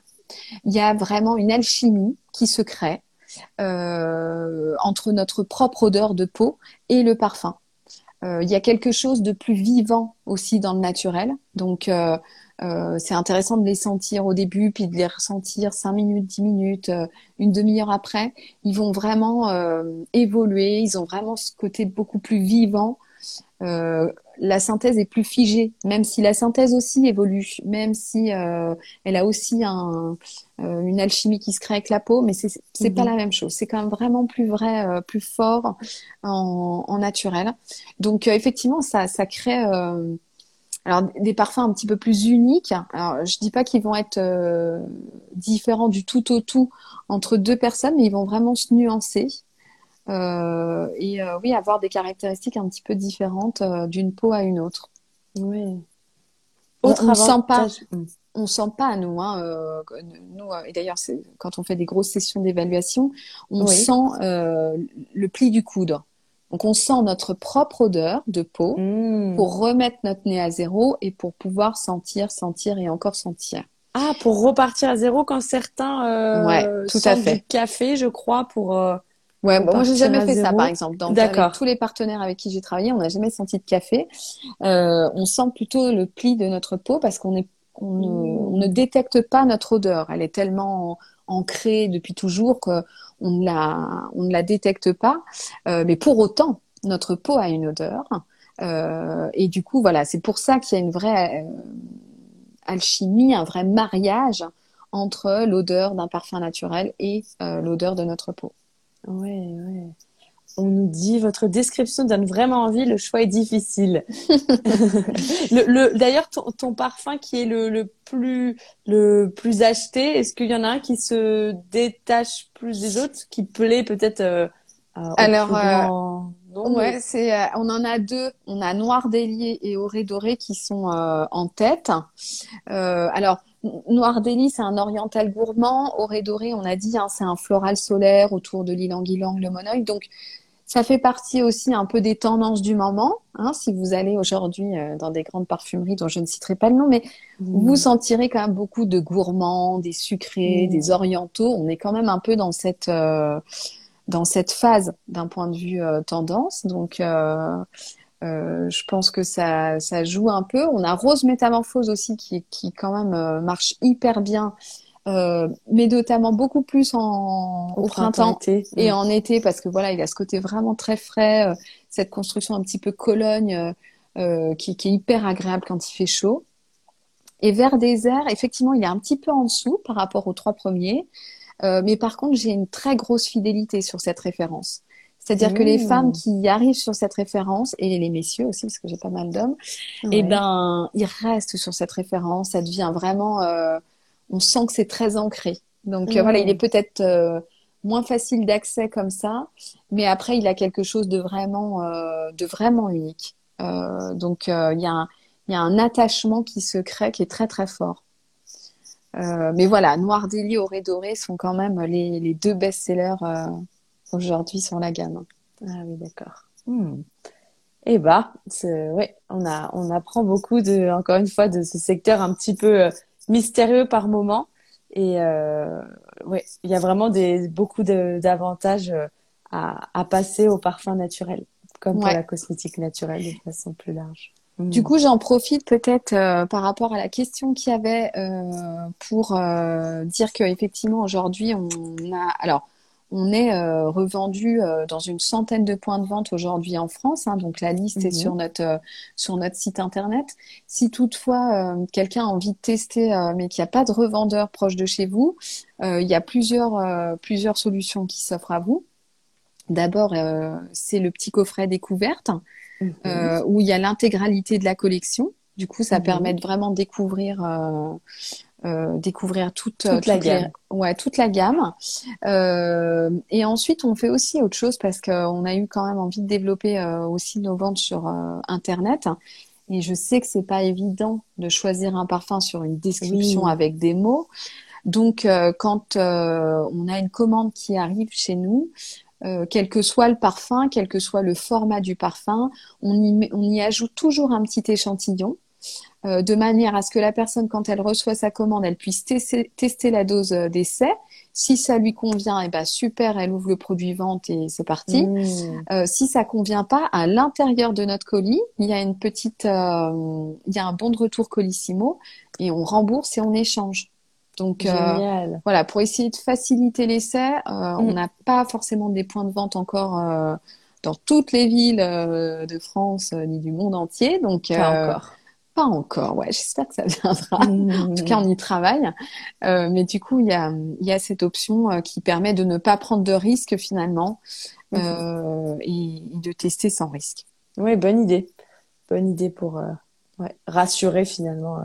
Il y a vraiment une alchimie qui se crée euh, entre notre propre odeur de peau et le parfum. Euh, il y a quelque chose de plus vivant aussi dans le naturel. Donc, euh, euh, c'est intéressant de les sentir au début, puis de les ressentir 5 minutes, 10 minutes, euh, une demi-heure après. Ils vont vraiment euh, évoluer, ils ont vraiment ce côté beaucoup plus vivant. la synthèse est plus figée, même si la synthèse aussi évolue, même si elle a aussi un, une alchimie qui se crée avec la peau, mais c'est c'est pas mhm. la même chose. C'est quand même vraiment plus vrai, plus fort en, en naturel. Donc effectivement, ça, ça crée alors des parfums un petit peu plus uniques. Alors je dis pas qu'ils vont être euh, différents du tout au tout entre deux personnes, mais ils vont vraiment se nuancer euh, et euh, oui avoir des caractéristiques un petit peu différentes d'une peau à une autre. Oui. Autre on, sent pas, on sent pas nous, hein, nous et d'ailleurs c'est quand on fait des grosses sessions d'évaluation, on sent le pli du coude. Donc on sent notre propre odeur de peau mmh. pour remettre notre nez à zéro et pour pouvoir sentir, sentir et encore sentir. Ah, pour repartir à zéro quand certains euh, ouais, tout à fait. du café, je crois, pour. Euh, ouais, moi j'ai jamais fait ça, par exemple. Avec tous les partenaires avec qui j'ai travaillé, on n'a jamais senti de café. Euh, on sent plutôt le pli de notre peau parce qu'on est, on, ne, on ne détecte pas notre odeur. Elle est tellement ancrée depuis toujours on ne la détecte pas. Euh, mais pour autant, notre peau a une odeur. Euh, et du coup, voilà, c'est pour ça qu'il y a une vraie euh, alchimie, un vrai mariage entre l'odeur d'un parfum naturel et l'odeur de notre peau. Ouais, ouais on nous dit votre description donne vraiment envie, le choix est difficile. le, D'ailleurs, ton, parfum qui est le, plus le plus acheté, est-ce qu'il y en a un qui se détache plus des autres, qui plaît peut-être euh, Alors, euh, ouais, c'est euh, on en a deux. On a Noir Délié et Oré Doré qui sont en tête. alors Noir Délié, c'est un oriental gourmand. Oré doré, on a dit, hein, c'est un floral solaire autour de l'île Anguillang, le monoï. Donc, ça fait partie aussi un peu des tendances du moment. Hein, si vous allez aujourd'hui euh, dans des grandes parfumeries dont je ne citerai pas le nom, mais mmh. vous sentirez quand même beaucoup de gourmands, des sucrés, mmh. des orientaux. On est quand même un peu dans cette euh, dans cette phase d'un point de vue euh, tendance. Donc je pense que ça, ça joue un peu. On a Rose Métamorphose aussi qui, qui quand même marche hyper bien euh, mais notamment beaucoup plus en, au, printemps, et en été parce que voilà, il a ce côté vraiment très frais, euh, cette construction un petit peu Cologne euh, qui, qui, est hyper agréable quand il fait chaud. Et Vert désert, effectivement, il est un petit peu en dessous par rapport aux trois premiers, mais par contre, j'ai une très grosse fidélité sur cette référence. C'est-à-dire que les mmh. femmes qui arrivent sur cette référence, et les messieurs aussi, parce que j'ai pas mal d'hommes, et eh ben, ils restent sur cette référence. Ça devient vraiment on sent que c'est très ancré. Donc euh, voilà, il est peut-être euh, moins facile d'accès comme ça, mais après il a quelque chose de vraiment, euh, de vraiment unique. donc il y, a un, y a un attachement qui se crée qui est très très fort. mais voilà, Noir Délié, Auré Doré sont quand même les, les deux best-sellers aujourd'hui sur la gamme. Ah oui, d'accord. Hmm. Eh bah, ouais, on a, on apprend beaucoup de, encore une fois, de ce secteur un petit peu mystérieux par moment. Et euh, ouais, il y a vraiment des, beaucoup d'avantages euh, à, à, passer au parfum naturel, comme pour la cosmétique naturelle de façon plus large. Du coup, j'en profite peut-être euh, par rapport à la question qu'il y avait euh, pour euh, dire qu'effectivement aujourd'hui on a alors on est euh, revendu euh, dans une centaine de points de vente aujourd'hui en France. Hein, donc la liste est mhm. sur notre euh, sur notre site internet. Si toutefois quelqu'un a envie de tester, mais qu'il n'y a pas de revendeur proche de chez vous, il y a plusieurs plusieurs solutions qui s'offrent à vous. D'abord, c'est le petit coffret découverte mhm. où il y a l'intégralité de la collection. Du coup, ça mhm. permet de vraiment découvrir euh, découvrir toute, toute la gamme. ouais, toute la gamme. Euh, et ensuite, on fait aussi autre chose parce qu'on a eu quand même envie de développer euh, aussi nos ventes sur euh, Internet. Et je sais que c'est pas évident de choisir un parfum sur une description avec des mots. Donc, quand on a une commande qui arrive chez nous, quel que soit le parfum, quel que soit le format du parfum, on y, on y ajoute toujours un petit échantillon euh, de manière à ce que la personne, quand elle reçoit sa commande, elle puisse tester, la dose euh, d'essai. Si ça lui convient, et eh ben super, elle ouvre le produit vente et c'est parti. Mmh. Euh, si ça convient pas, à l'intérieur de notre colis, il y a une petite, il y a un bon de retour Colissimo et on rembourse et on échange. Donc voilà, pour essayer de faciliter l'essai, on mmh. n'a pas forcément des points de vente encore dans toutes les villes de France ni du monde entier. Donc pas encore encore, ouais, j'espère que ça viendra. En tout cas, on y travaille. Euh, mais du coup, il y a, y a cette option euh, qui permet de ne pas prendre de risques finalement euh, et, de tester sans risque. Oui, bonne idée. Bonne idée pour ouais, rassurer finalement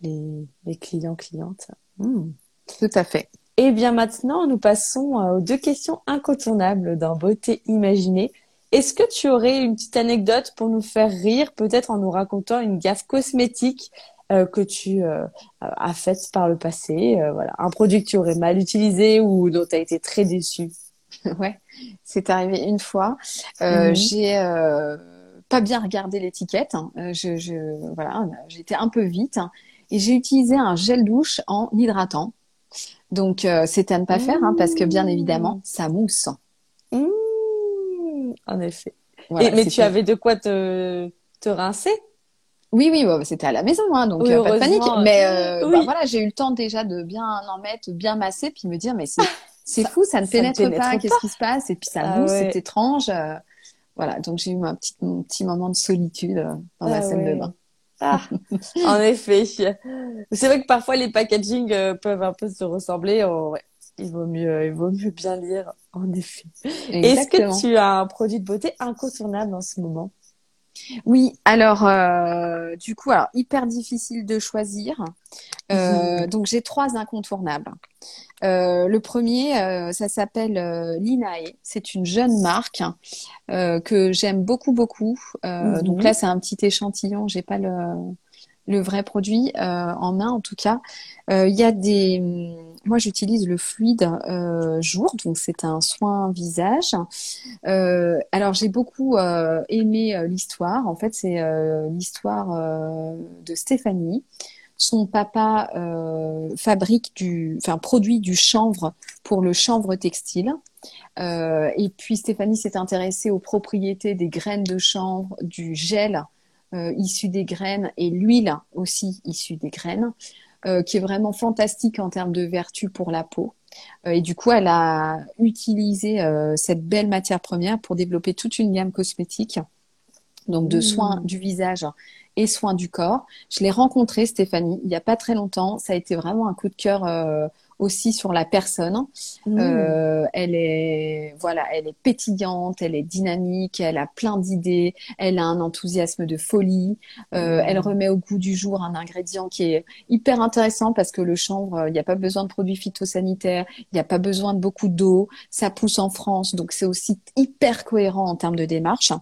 les, les, clients, clientes. Hmm. Tout à fait. Et eh bien maintenant, nous passons aux deux questions incontournables d'un beauté imaginée. Est-ce que tu aurais une petite anecdote pour nous faire rire, peut-être en nous racontant une gaffe cosmétique euh, que tu euh, as faite par le passé euh, Voilà, un produit que tu aurais mal utilisé ou dont tu as été très déçu. ouais, c'est arrivé une fois. Mhm. J'ai pas bien regardé l'étiquette. Hein. Je, je, voilà, j'étais un peu vite hein. et j'ai utilisé un gel douche en hydratant. Donc c'était à ne pas faire hein, parce que bien évidemment ça mousse. Mmh en effet. mais tu avais de quoi te, te rincer? Oui, oui, c'était à la maison, hein, donc euh, pas de panique. Mais euh, bah, voilà, j'ai eu le temps déjà de bien en mettre, bien masser, puis me dire, mais c'est fou, ça ne pénètre, pas, qu'est-ce qui se passe? Et puis ça ah mousse, c'est étrange. Euh, voilà, donc j'ai eu un petit, mon petit moment de solitude dans la ah salle de bain. Ah, en effet. C'est vrai que parfois les packaging peuvent un peu se ressembler. ouais il vaut mieux, il vaut mieux bien lire, en effet. Est-ce que tu as un produit de beauté incontournable en ce moment? Oui, alors euh, du coup, alors hyper difficile de choisir. Euh, mhm. Donc j'ai trois incontournables. Euh, le premier, ça s'appelle Linae. C'est une jeune marque que j'aime beaucoup beaucoup. Donc mhm. là, c'est un petit échantillon. J'ai pas le le vrai produit en main en tout cas. Il y a des moi, j'utilise le fluide euh, jour, donc c'est un soin visage. Euh, alors, j'ai beaucoup euh, aimé euh, l'histoire. En fait, c'est euh, l'histoire de Stéphanie. Son papa fabrique du, enfin produit du chanvre pour le chanvre textile. et puis Stéphanie s'est intéressée aux propriétés des graines de chanvre, du gel issu des graines et l'huile aussi issue des graines, qui est vraiment fantastique en termes de vertu pour la peau. et du coup, elle a utilisé cette belle matière première pour développer toute une gamme cosmétique donc de soins mmh. du visage et soins du corps. Je l'ai rencontrée, Stéphanie, il n'y a pas très longtemps. Ça a été vraiment un coup de cœur euh, aussi sur la personne. Mmh. Euh, elle est, voilà, elle est pétillante, elle est dynamique, elle a plein d'idées, elle a un enthousiasme de folie. Euh, mmh. Elle remet au goût du jour un ingrédient qui est hyper intéressant parce que le chanvre, il n'y a pas besoin de produits phytosanitaires, il n'y a pas besoin de beaucoup d'eau, ça pousse en France, donc c'est aussi hyper cohérent en termes de démarche.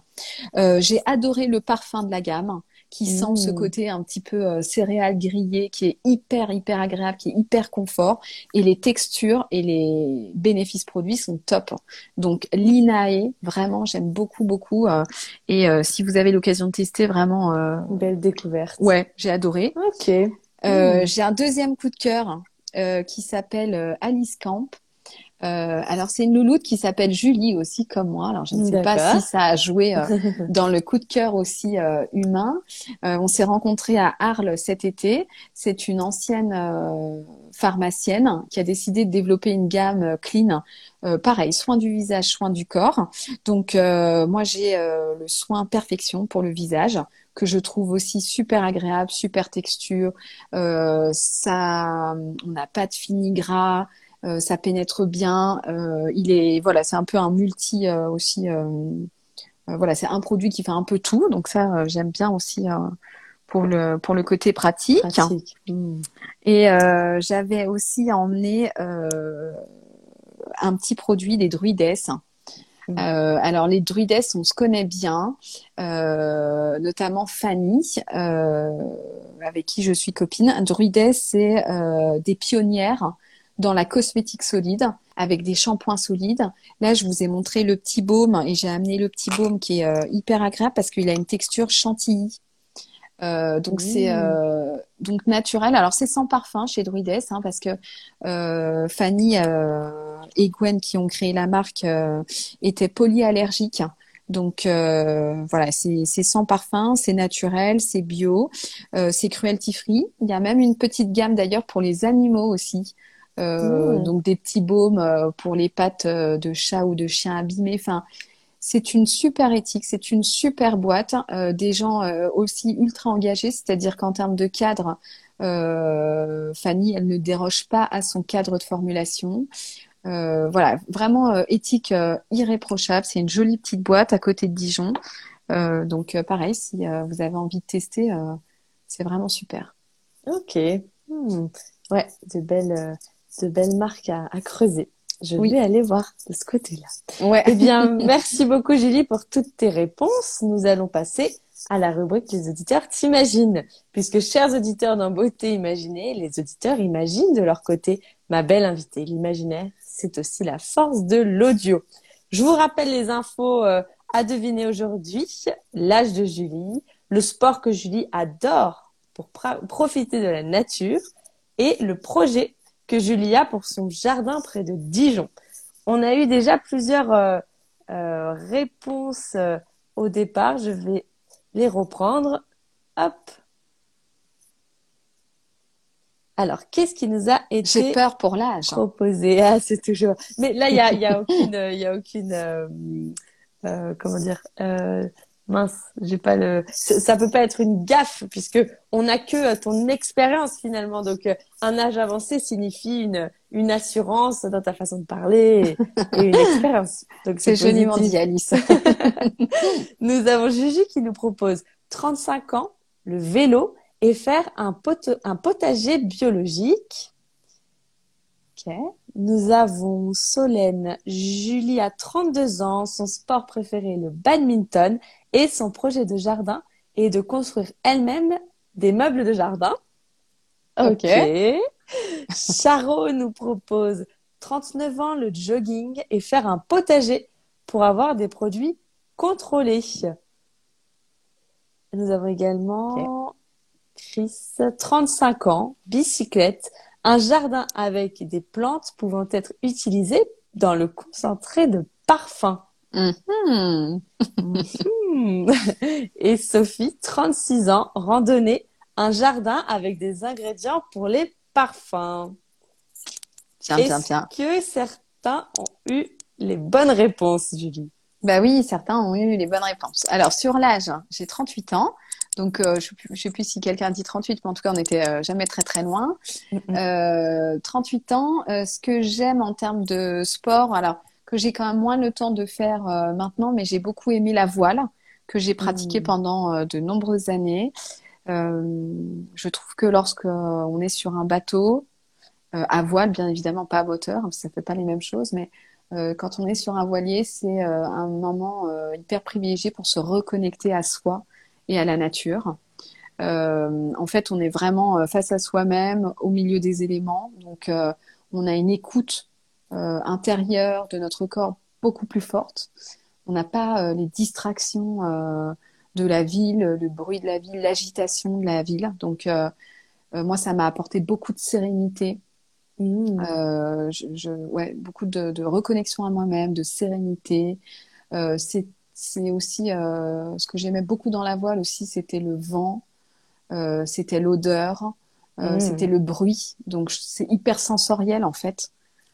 J'ai adoré le parfum de la gamme qui sent ce mmh. côté un petit peu euh, céréales grillées, qui est hyper, hyper agréable, qui est hyper confort. Et les textures et les bénéfices produits sont top. Donc, l'INAE, vraiment, j'aime beaucoup, beaucoup. Euh, et euh, si vous avez l'occasion de tester, vraiment... Belle découverte. Ouais, j'ai adoré. Ok. Mmh. J'ai un deuxième coup de cœur qui s'appelle Alice Camp. Euh, alors c'est une louloute qui s'appelle Julie aussi comme moi. Alors je ne sais pas si ça a joué euh, dans le coup de cœur aussi euh, humain. on s'est rencontrés à Arles cet été. C'est une ancienne pharmacienne qui a décidé de développer une gamme clean. pareil, soin du visage, soin du corps. Donc moi j'ai le soin perfection pour le visage que je trouve aussi super agréable, super texture. ça, on n'a pas de fini gras. Euh, ça pénètre bien. Euh, il est voilà, c'est un peu un multi euh, aussi. voilà, c'est un produit qui fait un peu tout. Donc ça, j'aime bien aussi pour le pour le côté pratique. Hmm. Et j'avais aussi emmené un petit produit des druides. Hmm. alors les druides, on se connaît bien, notamment Fanny, avec qui je suis copine. Druides, c'est des pionnières dans la cosmétique solide avec des shampoings solides. Là, je vous ai montré le petit baume et j'ai amené le petit baume qui est euh, hyper agréable parce qu'il a une texture chantilly. Euh, donc c'est mmh. euh, donc naturel. Alors c'est sans parfum chez Druides hein, parce que Fanny et Gwen qui ont créé la marque étaient polyallergiques. Donc voilà, c'est sans parfum, c'est naturel, c'est bio, c'est cruelty free. Il y a même une petite gamme d'ailleurs pour les animaux aussi. Euh, mmh. donc des petits baumes euh, pour les pattes euh, de chat ou de chien abîmés. Enfin, c'est une super éthique, c'est une super boîte, des gens aussi ultra engagés, c'est-à-dire qu'en termes de cadre, Fanny, elle ne déroge pas à son cadre de formulation. voilà, vraiment éthique irréprochable. C'est une jolie petite boîte à côté de Dijon. donc pareil, si vous avez envie de tester, c'est vraiment super. Ok. Hmm. Ouais, de belles, de belles marques à, creuser. Je vais aller voir de ce côté-là. Ouais. Eh bien, merci beaucoup Julie pour toutes tes réponses. Nous allons passer à la rubrique Les auditeurs t'imaginent. Puisque, chers auditeurs d'un beauté imaginée, les auditeurs imaginent de leur côté ma belle invitée. L'imaginaire, c'est aussi la force de l'audio. Je vous rappelle les infos euh, à deviner aujourd'hui. L'âge de Julie, le sport que Julie adore pour profiter de la nature et le projet que Julie a pour son jardin près de Dijon. On a eu déjà plusieurs euh, euh, réponses euh, au départ. Je vais les reprendre. Hop. Alors, qu'est-ce qui nous a été J'ai peur pour l'âge. proposé? Ah, c'est toujours. Mais là, il y a, y a aucune, il y a aucune, comment dire, mince, j'ai pas le. Ça peut pas être une gaffe puisque on n'a que euh, ton expérience finalement. Donc euh, un âge avancé signifie une une assurance dans ta façon de parler et, une expérience. Donc c'est joliment dit Alice. nous avons Gigi qui nous propose 35 ans, le vélo et faire un, un potager biologique. Ok. Nous avons Solène. Julie a 32 ans. Son sport préféré, le badminton. Et son projet de jardin est de construire elle-même des meubles de jardin. Ok. Charo nous propose 39 ans, le jogging et faire un potager pour avoir des produits contrôlés. Nous avons également Chris, 35 ans, bicyclette, un jardin avec des plantes pouvant être utilisées dans le concentré de parfum. Mhm. Mhm. Et Sophie, 36 ans, randonnée, un jardin avec des ingrédients pour les parfums. Tiens, tiens, Est-ce tiens. que certains ont eu les bonnes réponses, Julie? Bah oui, certains ont eu les bonnes réponses. Alors, sur l'âge, j'ai 38 ans. Donc, euh, je je sais plus si quelqu'un dit 38, mais en tout cas, on n'était euh, jamais très très loin. Mhm. Euh, 38 ans, ce que j'aime en termes de sport, alors que j'ai quand même moins le temps de faire euh, maintenant, mais j'ai beaucoup aimé la voile, que j'ai pratiquée Mhm. pendant euh, de nombreuses années. Euh, je trouve que lorsque on est sur un bateau, à voile, bien évidemment, pas à moteur, parce que ça fait pas les mêmes choses, mais quand on est sur un voilier, c'est un moment hyper privilégié pour se reconnecter à soi et à la nature. Euh, en fait, on est vraiment face à soi-même, au milieu des éléments. Donc, euh, on a une écoute intérieure de notre corps beaucoup plus forte. On n'a pas euh, les distractions euh, de la ville, le bruit de la ville, l'agitation de la ville. Donc, euh, euh, moi, ça m'a apporté beaucoup de sérénité. Euh, je, je- ouais, beaucoup de, de reconnexion à moi-même, de sérénité. Euh, c'est, aussi euh, ce que j'aimais beaucoup dans la voile aussi, c'était le vent, euh, c'était l'odeur, euh, Mhm. c'était le bruit. Donc c'est hyper sensoriel en fait.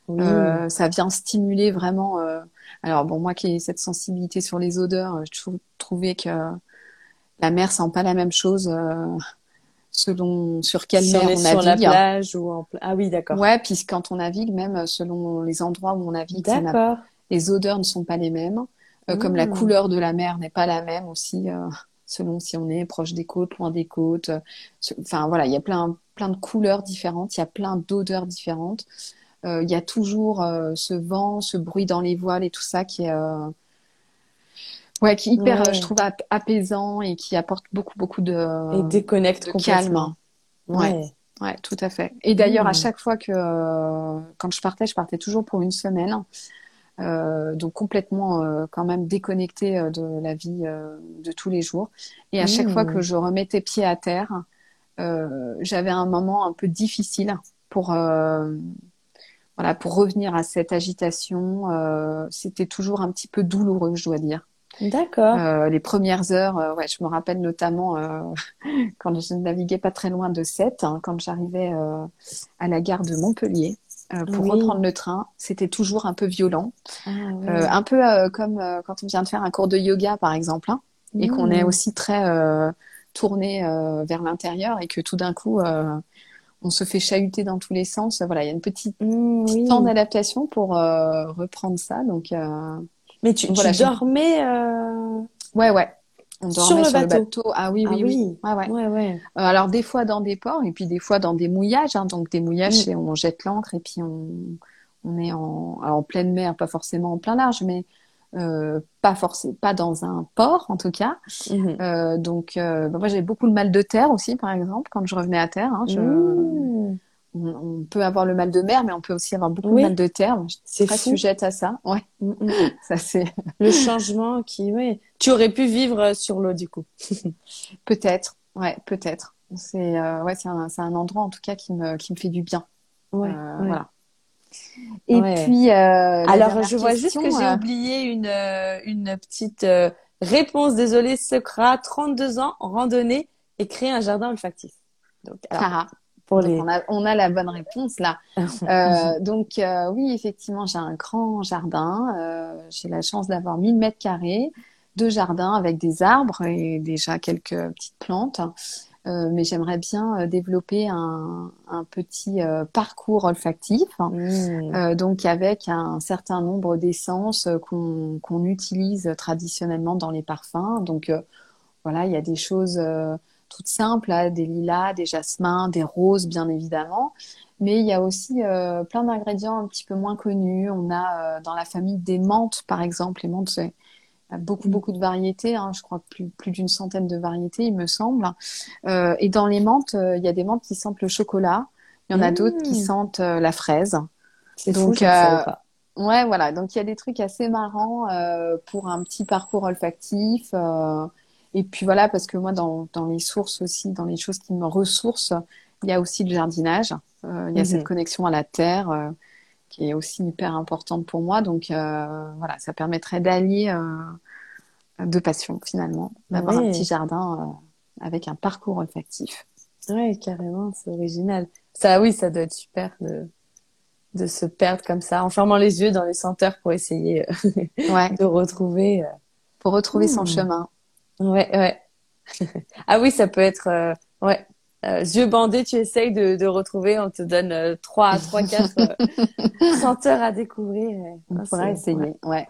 Oui. Euh, ça vient stimuler vraiment. euh, Alors bon, moi qui ai cette sensibilité sur les odeurs, euh, je trou- trouvais que la mer sent pas la même chose euh, selon sur quelle si mer on est on sur la navigue. plage ou en pla- Ah oui, d'accord. Ouais, puis quand on navigue, même selon les endroits où on navigue, ça n'a- D'accord. les odeurs ne sont pas les mêmes. Euh, Comme la Mm. couleur de la mer n'est pas la même aussi, euh, selon si on est proche des côtes, loin des côtes. Euh, Enfin voilà, il y a plein, plein de couleurs différentes, il y a plein d'odeurs différentes. Euh, il y a toujours euh, ce vent, ce bruit dans les voiles et tout ça qui est, euh, ouais, qui est hyper, Ouais. je trouve, ap- apaisant et qui apporte beaucoup, beaucoup de, Et déconnecte de complètement. calme. Ouais. Ouais, tout à fait. Et d'ailleurs, à Mm. chaque fois que, euh, quand je partais, je partais toujours pour une semaine. Euh, donc complètement euh, quand même déconnectée de la vie de tous les jours. Et à chaque fois que je remettais pied à terre, j'avais un moment un peu difficile pour, voilà, pour revenir à cette agitation. Euh, c'était toujours un petit peu douloureux, je dois dire. D'accord. Euh, les premières heures, euh, ouais, je me rappelle notamment euh, quand je naviguais pas très loin de Sète, hein, quand j'arrivais euh, à la gare de Montpellier euh, pour Oui. reprendre le train, c'était toujours un peu violent, Ah. Euh, un peu euh, comme euh, quand on vient de faire un cours de yoga par exemple, hein, et qu'on est Mm. aussi très euh, tourné euh, vers l'intérieur et que tout d'un coup euh, on se fait chahuter dans tous les sens. Voilà, il y a une petite Mm, oui. temps d'adaptation pour euh, reprendre ça. Donc euh, Mais tu, tu Voilà, dormais euh, ouais, ouais. On Sur dormait le sur le bateau. Ah oui, Ah oui, oui. oui. Ouais, ouais. Ouais. Euh, alors des fois dans des ports et puis des fois dans des mouillages. hein. donc des mouillages, Mm. c'est on jette l'ancre et puis on, on est en, alors, en pleine mer, pas forcément en plein large, mais euh, pas forcément pas dans un port en tout cas. Mhm. Euh, donc euh, bah, moi j'ai beaucoup le mal de terre aussi par exemple quand je revenais à terre. hein. Je- Mm. on, on peut avoir le mal de mer, mais on peut aussi avoir beaucoup Oui. de mal de terre. C'est très fou. sujette à ça. Ouais, Mm, mm. ça c'est Le changement qui, oui. Tu aurais pu vivre sur l'eau du coup. peut-être. Ouais, peut-être. C'est euh, ouais, c'est un, c'est un endroit en tout cas qui me qui me fait du bien. Ouais, Euh, ouais. Voilà. Et Ouais. puis, euh, Alors, je vois juste que j'ai euh, oublié une, euh, une petite réponse. Désolée, Socra, 32 ans, randonnée et créer un jardin olfactif. Donc, alors, pour Donc, les... on a, on a la bonne réponse là. Euh, donc, euh, oui, effectivement, j'ai un grand jardin. Euh, j'ai la chance d'avoir 1000 mètres carrés de jardin avec des arbres et déjà quelques petites plantes. Euh, mais j'aimerais bien euh, développer un, un petit euh, parcours olfactif. Mm. Euh, donc avec un certain nombre d'essences qu'on utilise traditionnellement dans les parfums. Donc voilà, il y a des choses toutes simples, là, des lilas, des jasmins, des roses bien évidemment. Mais il y a aussi plein d'ingrédients un petit peu moins connus. On a dans la famille des menthes, par exemple. Les menthes, beaucoup, beaucoup de variétés. Hein. Je crois plus, plus d'une centaine de variétés, il me semble. Euh, et dans les menthes, euh, il y a des menthes qui sentent le chocolat. Il y en a d'autres qui sentent euh, la fraise. C'est fou, donc, savais euh, pas. Ouais, voilà. Donc, il y a des trucs assez marrants euh, pour un petit parcours olfactif. euh, et puis voilà, parce que moi, dans, dans les sources aussi, dans les choses qui me ressourcent, il y a aussi le jardinage. Euh, il y a Mhm. cette connexion à la terre qui est aussi hyper importante pour moi. Donc euh, voilà, ça permettrait d'allier euh, deux passions finalement, d'avoir un petit jardin euh, avec un parcours olfactif. Oui, carrément, c'est original. Ça, oui, ça doit être super de, de se perdre comme ça, en fermant les yeux dans les senteurs pour essayer de retrouver. Pour retrouver son hmm. chemin. Ouais, ouais. ah oui, ça peut être, ouais, euh, yeux bandés, tu essayes de, de retrouver, on te donne euh, trois, trois, quatre euh, senteurs à découvrir. On pourra essayer, ouais.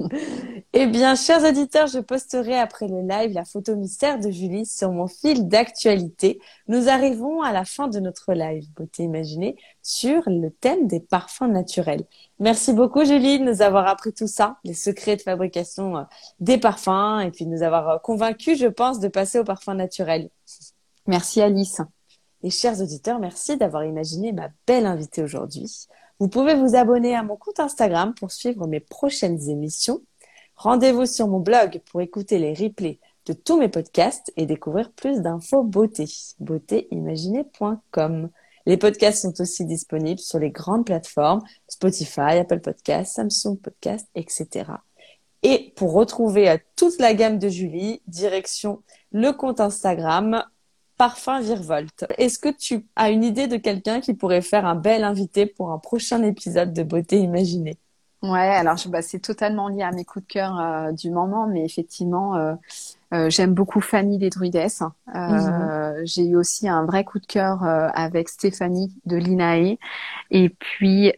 eh bien, chers auditeurs, je posterai après le live la photo mystère de Julie sur mon fil d'actualité. Nous arrivons à la fin de notre live Beauté Imaginée sur le thème des parfums naturels. Merci beaucoup Julie de nous avoir appris tout ça, les secrets de fabrication des parfums et puis de nous avoir convaincus, je pense, de passer aux parfums naturels. Merci Alice. Et chers auditeurs, merci d'avoir imaginé ma belle invitée aujourd'hui. Vous pouvez vous abonner à mon compte Instagram pour suivre mes prochaines émissions. Rendez-vous sur mon blog pour écouter les replays de tous mes podcasts et découvrir plus d'infos beauté. beautéimaginée.com. Les podcasts sont aussi disponibles sur les grandes plateformes Spotify, Apple Podcasts, Samsung Podcasts, etc. Et pour retrouver toute la gamme de Julie, direction le compte Instagram Parfum Virevolte. Est-ce que tu as une idée de quelqu'un qui pourrait faire un bel invité pour un prochain épisode de Beauté Imaginée? Ouais, alors bah, c'est totalement lié à mes coups de cœur euh, du moment, mais effectivement, euh, euh, j'aime beaucoup Fanny des Druides. Mhm. J'ai eu aussi un vrai coup de cœur avec Stéphanie de l'INAE et puis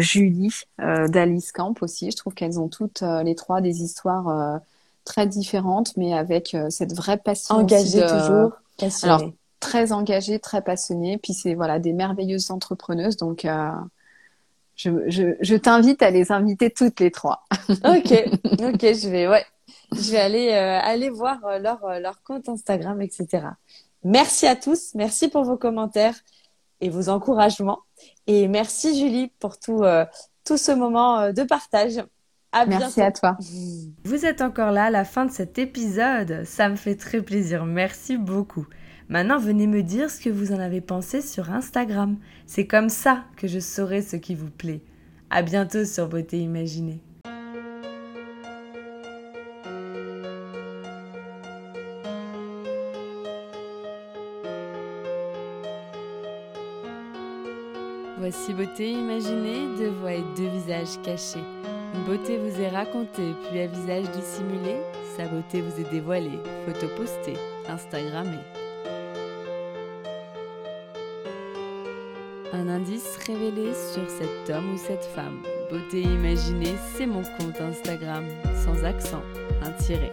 Julie d'Alice Camp aussi. Je trouve qu'elles ont toutes les trois des histoires très différentes, mais avec cette vraie passion. Engagée toujours. Alors, très engagée, très passionnée. Puis c'est voilà des merveilleuses entrepreneuses. Donc, euh, je, je, je t'invite à les inviter toutes les trois. ok, ok, je vais, ouais, je vais aller euh, aller voir euh, leur leur compte Instagram, etc. Merci à tous, merci pour vos commentaires et vos encouragements. Et merci Julie pour tout tout ce moment de partage. Merci à toi. Vous êtes encore là à la fin de cet épisode. Ça me fait très plaisir. Merci beaucoup. Maintenant, venez me dire ce que vous en avez pensé sur Instagram. C'est comme ça que je saurai ce qui vous plaît. À bientôt sur Beauté Imaginée. Voici Beauté Imaginée, deux voix et deux visages cachés. Beauté vous est racontée, puis à visage dissimulé, sa beauté vous est dévoilée, photo postée, Instagrammée. Un indice révélé sur cet homme ou cette femme. Beauté imaginée, c'est mon compte Instagram, sans accent, un tiré.